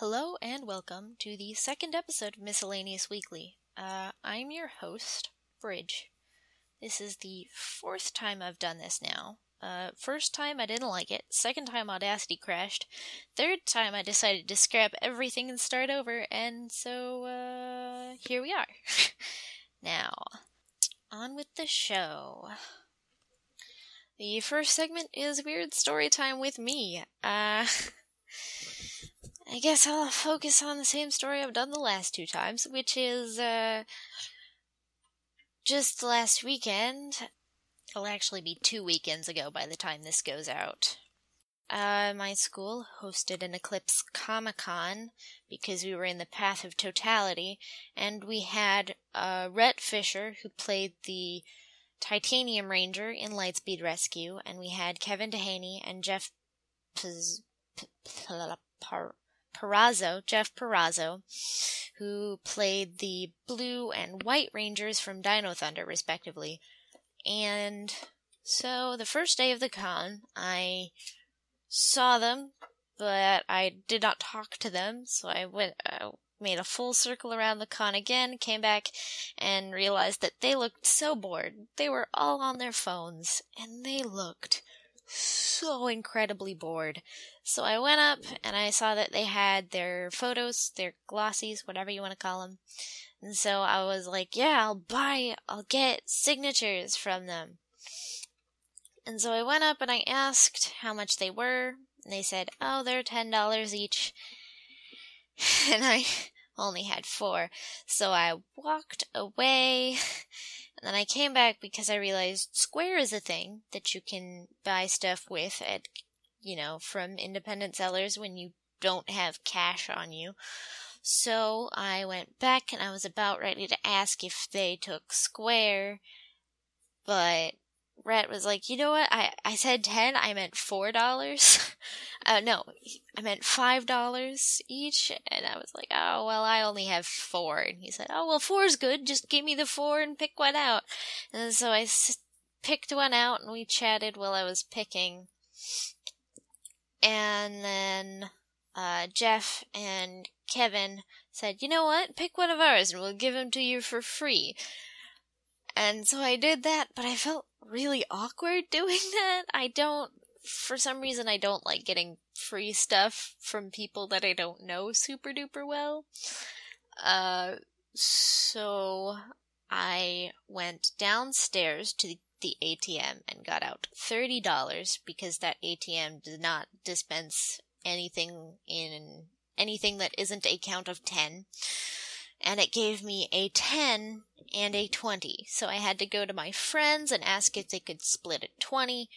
Hello and welcome to the second episode of Miscellaneous Weekly. Uh, I'm your host, Bridge. This is the fourth time I've done this now. Uh, first time I didn't like it. Second time Audacity crashed. Third time I decided to scrap everything and start over. And so, uh, here we are. now, on with the show. The first segment is Weird Story Time with me. Uh, I guess I'll focus on the same story I've done the last two times, which is, uh, just last weekend. It'll actually be two weekends ago by the time this goes out. Uh, my school hosted an Eclipse Comic Con because we were in the path of totality, and we had uh, Rhett Fisher, who played the Titanium Ranger in Lightspeed Rescue, and we had Kevin Duhaney and Jeff Paz- P- Par- Parazzo, Jeff Parazzo, who played the Blue and White Rangers from Dino Thunder, respectively. And so the first day of the con, I saw them, but I did not talk to them, so I went. Uh, made a full circle around the con again, came back, and realized that they looked so bored. They were all on their phones, and they looked so incredibly bored. So I went up and I saw that they had their photos, their glossies, whatever you want to call them. And so I was like, yeah, I'll buy, I'll get signatures from them. And so I went up and I asked how much they were. And they said, oh, they're $10 each. And I only had four. So I walked away. And then I came back because I realized Square is a thing that you can buy stuff with at, you know, from independent sellers when you don't have cash on you. So I went back and I was about ready to ask if they took Square, but Rhett was like, you know what? I, I said 10, I meant $4. uh, no, I meant $5 each. And I was like, oh, well, I only have four. And he said, oh, well, four's good. Just give me the four and pick one out. And so I s- picked one out and we chatted while I was picking. And then, uh, Jeff and Kevin said, you know what? Pick one of ours and we'll give them to you for free. And so I did that, but I felt really awkward doing that. I don't, for some reason, I don't like getting free stuff from people that I don't know super duper well. Uh, so I went downstairs to the ATM and got out $30 because that ATM did not dispense anything in anything that isn't a count of 10 and it gave me a 10 and a 20. So I had to go to my friends and ask if they could split a 20,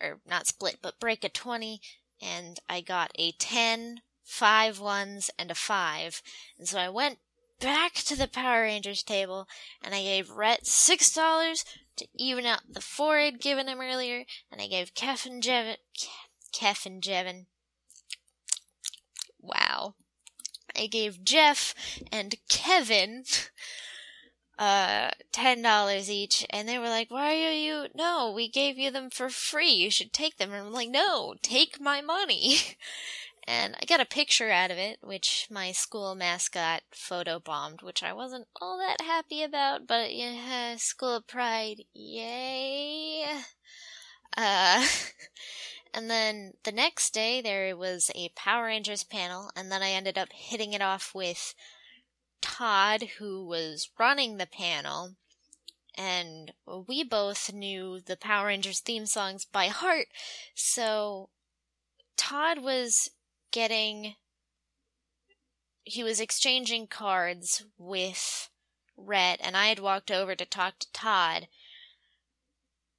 or not split, but break a 20, and I got a 10, five ones, and a 5. And so I went back to the Power Rangers table, and I gave Rhett $6 to even out the 4 I'd given him earlier, and I gave Kef and Jevin, Kef and Jevin, wow. I gave Jeff and Kevin uh ten dollars each and they were like why are you no we gave you them for free. You should take them. And i'm like no take my money. And i got a picture out of it which my school mascot photo bombed which i wasn't all that happy about but yeah school of pride yay. Uh And then the next day there was a Power Rangers panel, and then I ended up hitting it off with Todd, who was running the panel. And we both knew the Power Rangers theme songs by heart. So Todd was getting. He was exchanging cards with Rhett, and I had walked over to talk to Todd.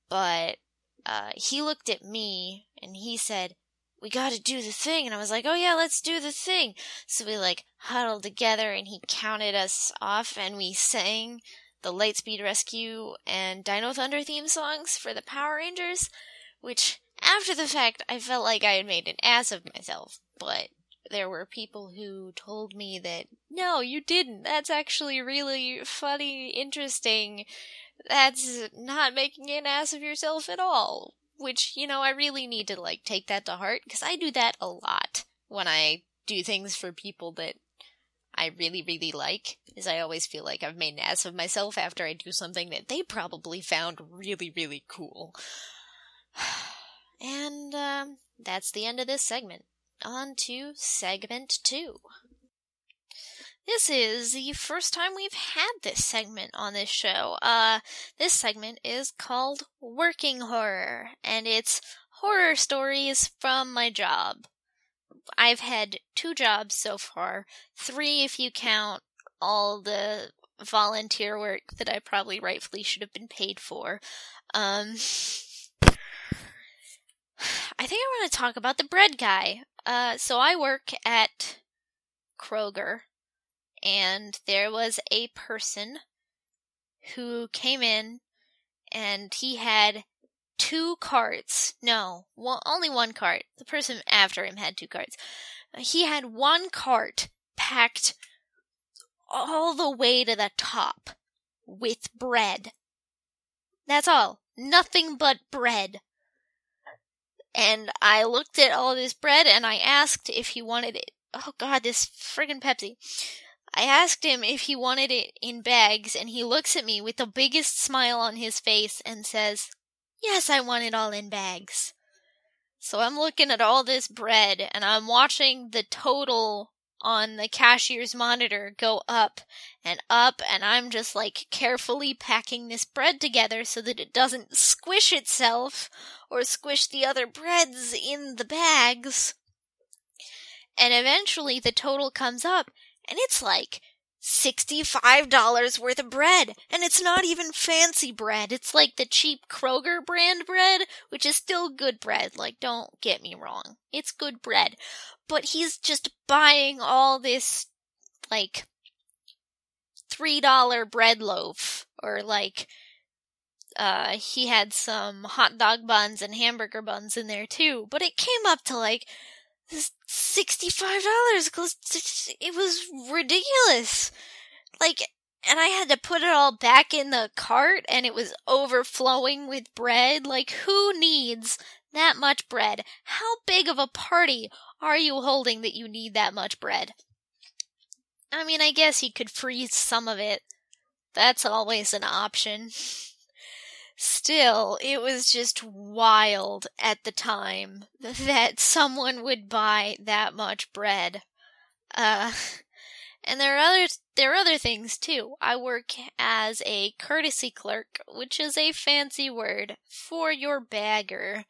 But uh, he looked at me and he said, we gotta do the thing. And I was like, oh yeah, let's do the thing. So we like huddled together and he counted us off and we sang the Lightspeed Rescue and Dino Thunder theme songs for the Power Rangers, which after the fact I felt like I had made an ass of myself, but there were people who told me that no, you didn't. That's actually really funny, interesting. That's not making an ass of yourself at all which, you know, I really need to like take that to heart because I do that a lot when I do things for people that I really, really like, is I always feel like I've made an ass of myself after I do something that they probably found really, really cool. And um, that's the end of this segment. On to segment two. This is the first time we've had this segment on this show. Uh, this segment is called Working Horror, and it's horror stories from my job. I've had two jobs so far, three if you count all the volunteer work that I probably rightfully should have been paid for. Um, I think I want to talk about the bread guy. Uh, so I work at Kroger, and there was a person who came in, and he had two carts. No, only one cart. The person after him had two carts. He had one cart packed all the way to the top with bread. That's all. Nothing but bread. And I looked at all this bread and I asked if he wanted it. Oh god, this friggin' Pepsi. I asked him if he wanted it in bags, and he looks at me with the biggest smile on his face and says, Yes, I want it all in bags. So I'm looking at all this bread and I'm watching the total on the cashier's monitor go up and up, and I'm just like carefully packing this bread together so that it doesn't squish itself or squish the other breads in the bags. And eventually the total comes up, and it's like $65 worth of bread. And it's not even fancy bread. It's like the cheap Kroger brand bread, which is still good bread. Like, don't get me wrong. It's good bread. But he's just buying all this, like, $3 bread loaf. Or like, uh, he had some hot dog buns and hamburger buns in there too. But it came up to like, $65 because it was ridiculous. Like, and I had to put it all back in the cart and it was overflowing with bread. Like, who needs that much bread? How big of a party are you holding that you need that much bread? I mean, I guess you could freeze some of it. That's always an option. Still, it was just wild at the time that someone would buy that much bread. Uh, and there are other there are other things too. I work as a courtesy clerk, which is a fancy word for your bagger.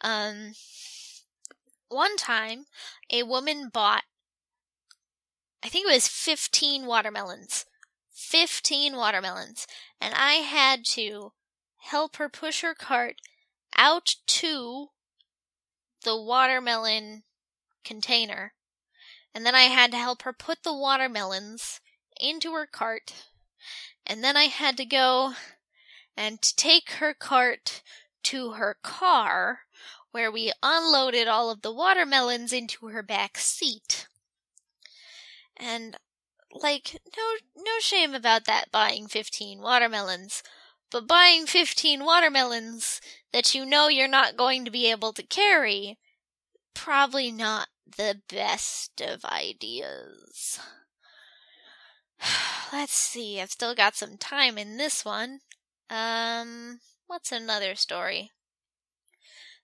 Um, one time, a woman bought, I think it was 15 watermelons. 15 watermelons. And I had to help her push her cart out to the watermelon container. And then I had to help her put the watermelons into her cart. And then I had to go and take her cart to her car where we unloaded all of the watermelons into her back seat. And like no no shame about that buying 15 watermelons but buying 15 watermelons that you know you're not going to be able to carry, probably not the best of ideas. Let's see, I've still got some time in this one. Um, what's another story?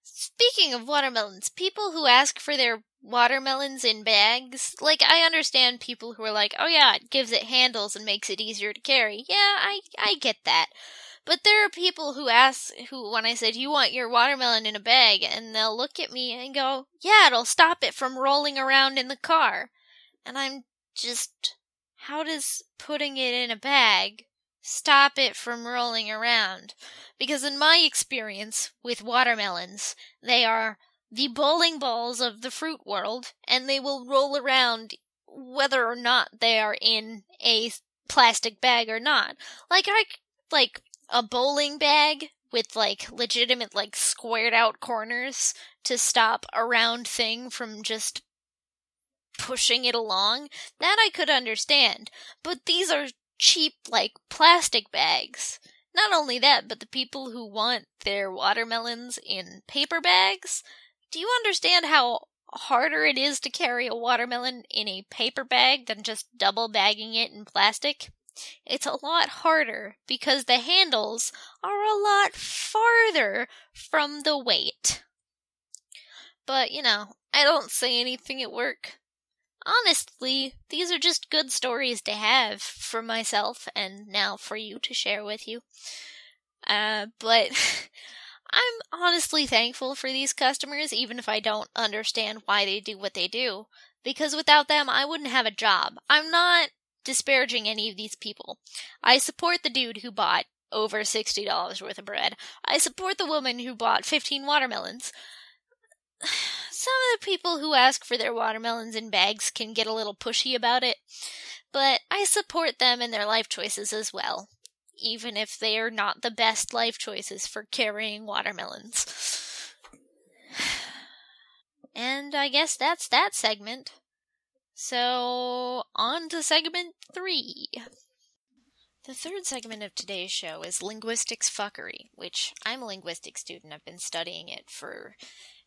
Speaking of watermelons, people who ask for their watermelons in bags, like I understand people who are like, "Oh yeah, it gives it handles and makes it easier to carry." Yeah, I I get that. But there are people who ask, who, when I said, you want your watermelon in a bag, and they'll look at me and go, yeah, it'll stop it from rolling around in the car. And I'm just, how does putting it in a bag stop it from rolling around? Because in my experience with watermelons, they are the bowling balls of the fruit world, and they will roll around whether or not they are in a plastic bag or not. Like I, like a bowling bag with like legitimate like squared out corners to stop a round thing from just pushing it along, that I could understand. But these are cheap like plastic bags. Not only that, but the people who want their watermelons in paper bags, do you understand how harder it is to carry a watermelon in a paper bag than just double bagging it in plastic? It's a lot harder because the handles are a lot farther from the weight. But, you know, I don't say anything at work. Honestly, these are just good stories to have for myself and now for you to share with you. Uh, but I'm honestly thankful for these customers, even if I don't understand why they do what they do. Because without them, I wouldn't have a job. I'm not disparaging any of these people. I support the dude who bought over $60 worth of bread. I support the woman who bought 15 watermelons. Some of the people who ask for their watermelons in bags can get a little pushy about it, but I support them and their life choices as well even if they are not the best life choices for carrying watermelons. And I guess that's that segment. So, on to segment three. The third segment of today's show is linguistics fuckery, which I'm a linguistics student. I've been studying it for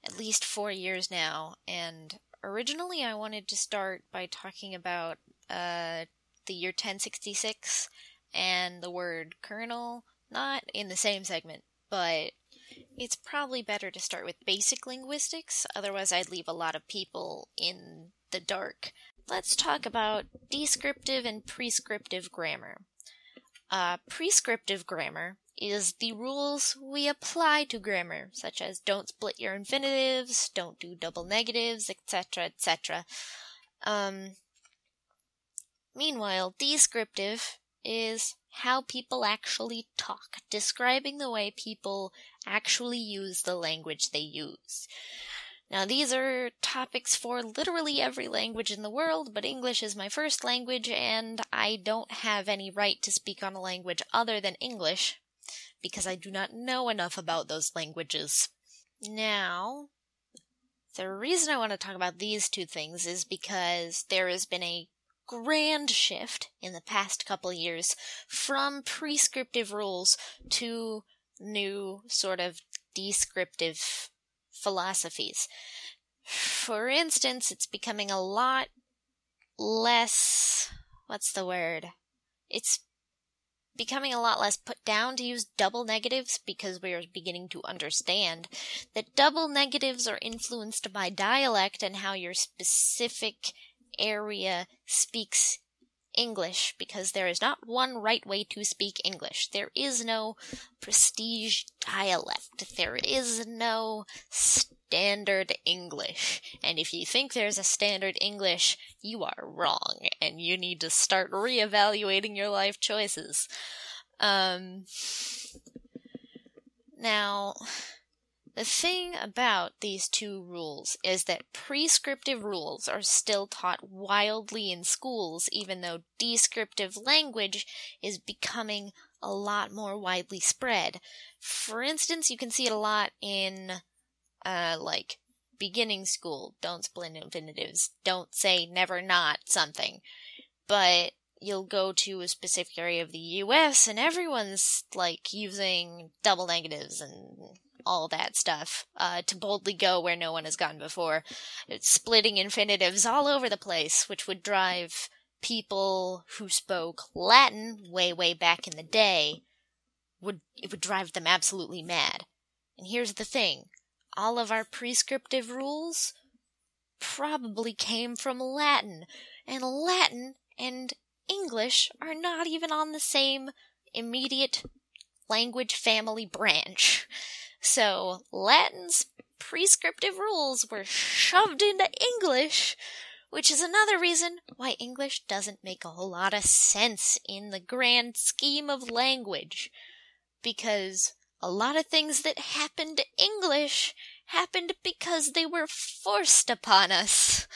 at least four years now, and originally I wanted to start by talking about uh, the year 1066 and the word kernel, not in the same segment, but it's probably better to start with basic linguistics, otherwise, I'd leave a lot of people in the dark. Let's talk about descriptive and prescriptive grammar. Uh, prescriptive grammar is the rules we apply to grammar, such as don't split your infinitives, don't do double negatives, etc., etc. Um, meanwhile, descriptive is how people actually talk, describing the way people actually use the language they use. Now, these are topics for literally every language in the world, but English is my first language, and I don't have any right to speak on a language other than English because I do not know enough about those languages. Now, the reason I want to talk about these two things is because there has been a grand shift in the past couple years from prescriptive rules to new sort of descriptive philosophies. For instance, it's becoming a lot less. What's the word? It's becoming a lot less put down to use double negatives because we are beginning to understand that double negatives are influenced by dialect and how your specific area speaks English because there is not one right way to speak English. There is no prestige dialect. There is no standard English. And if you think there's a standard English, you are wrong and you need to start reevaluating your life choices. Um, now, the thing about these two rules is that prescriptive rules are still taught wildly in schools, even though descriptive language is becoming a lot more widely spread. For instance, you can see it a lot in, uh, like, beginning school. Don't split infinitives. Don't say never not something. But you'll go to a specific area of the US and everyone's like using double negatives and all that stuff uh, to boldly go where no one has gone before. It's splitting infinitives all over the place, which would drive people who spoke Latin way, way back in the day would it would drive them absolutely mad. And here's the thing: all of our prescriptive rules probably came from Latin, and Latin and English are not even on the same immediate language family branch. So Latin's prescriptive rules were shoved into English, which is another reason why English doesn't make a whole lot of sense in the grand scheme of language. Because a lot of things that happened to English happened because they were forced upon us.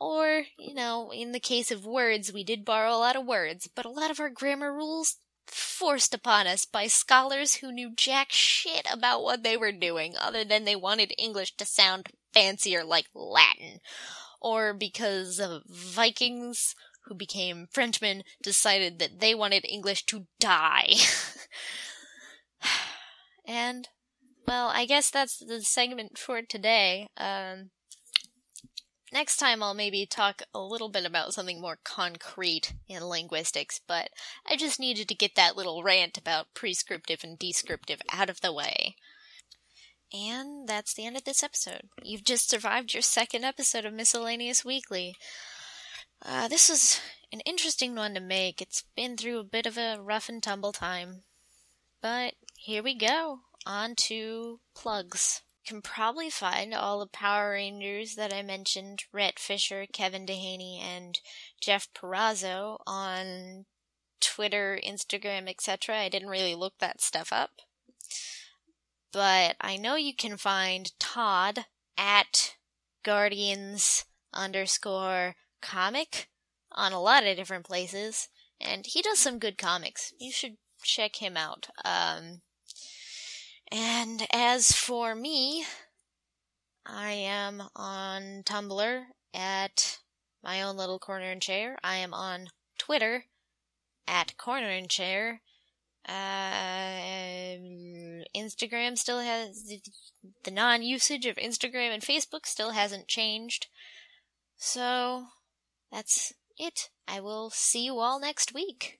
Or, you know, in the case of words, we did borrow a lot of words, but a lot of our grammar rules forced upon us by scholars who knew jack shit about what they were doing, other than they wanted English to sound fancier like Latin. Or because of Vikings who became Frenchmen decided that they wanted English to die. and, well, I guess that's the segment for today. Um, next time I'll maybe talk a little bit about something more concrete in linguistics, but I just needed to get that little rant about prescriptive and descriptive out of the way. And that's the end of this episode. You've just survived your second episode of Miscellaneous Weekly. Uh, this was an interesting one to make. It's been through a bit of a rough and tumble time. But here we go. On to plugs. Can probably find all the Power Rangers that I mentioned Rhett Fisher, Kevin Duhaney, and Jeff Parazzo on Twitter, Instagram, etc. I didn't really look that stuff up but I know you can find Todd at Guardians underscore comic on a lot of different places, and he does some good comics. You should check him out. Um, and as for me, I am on Tumblr at my own little corner and chair. I am on Twitter at corner and chair. Uh, Instagram still has the non usage of Instagram and Facebook still hasn't changed. So that's it. I will see you all next week.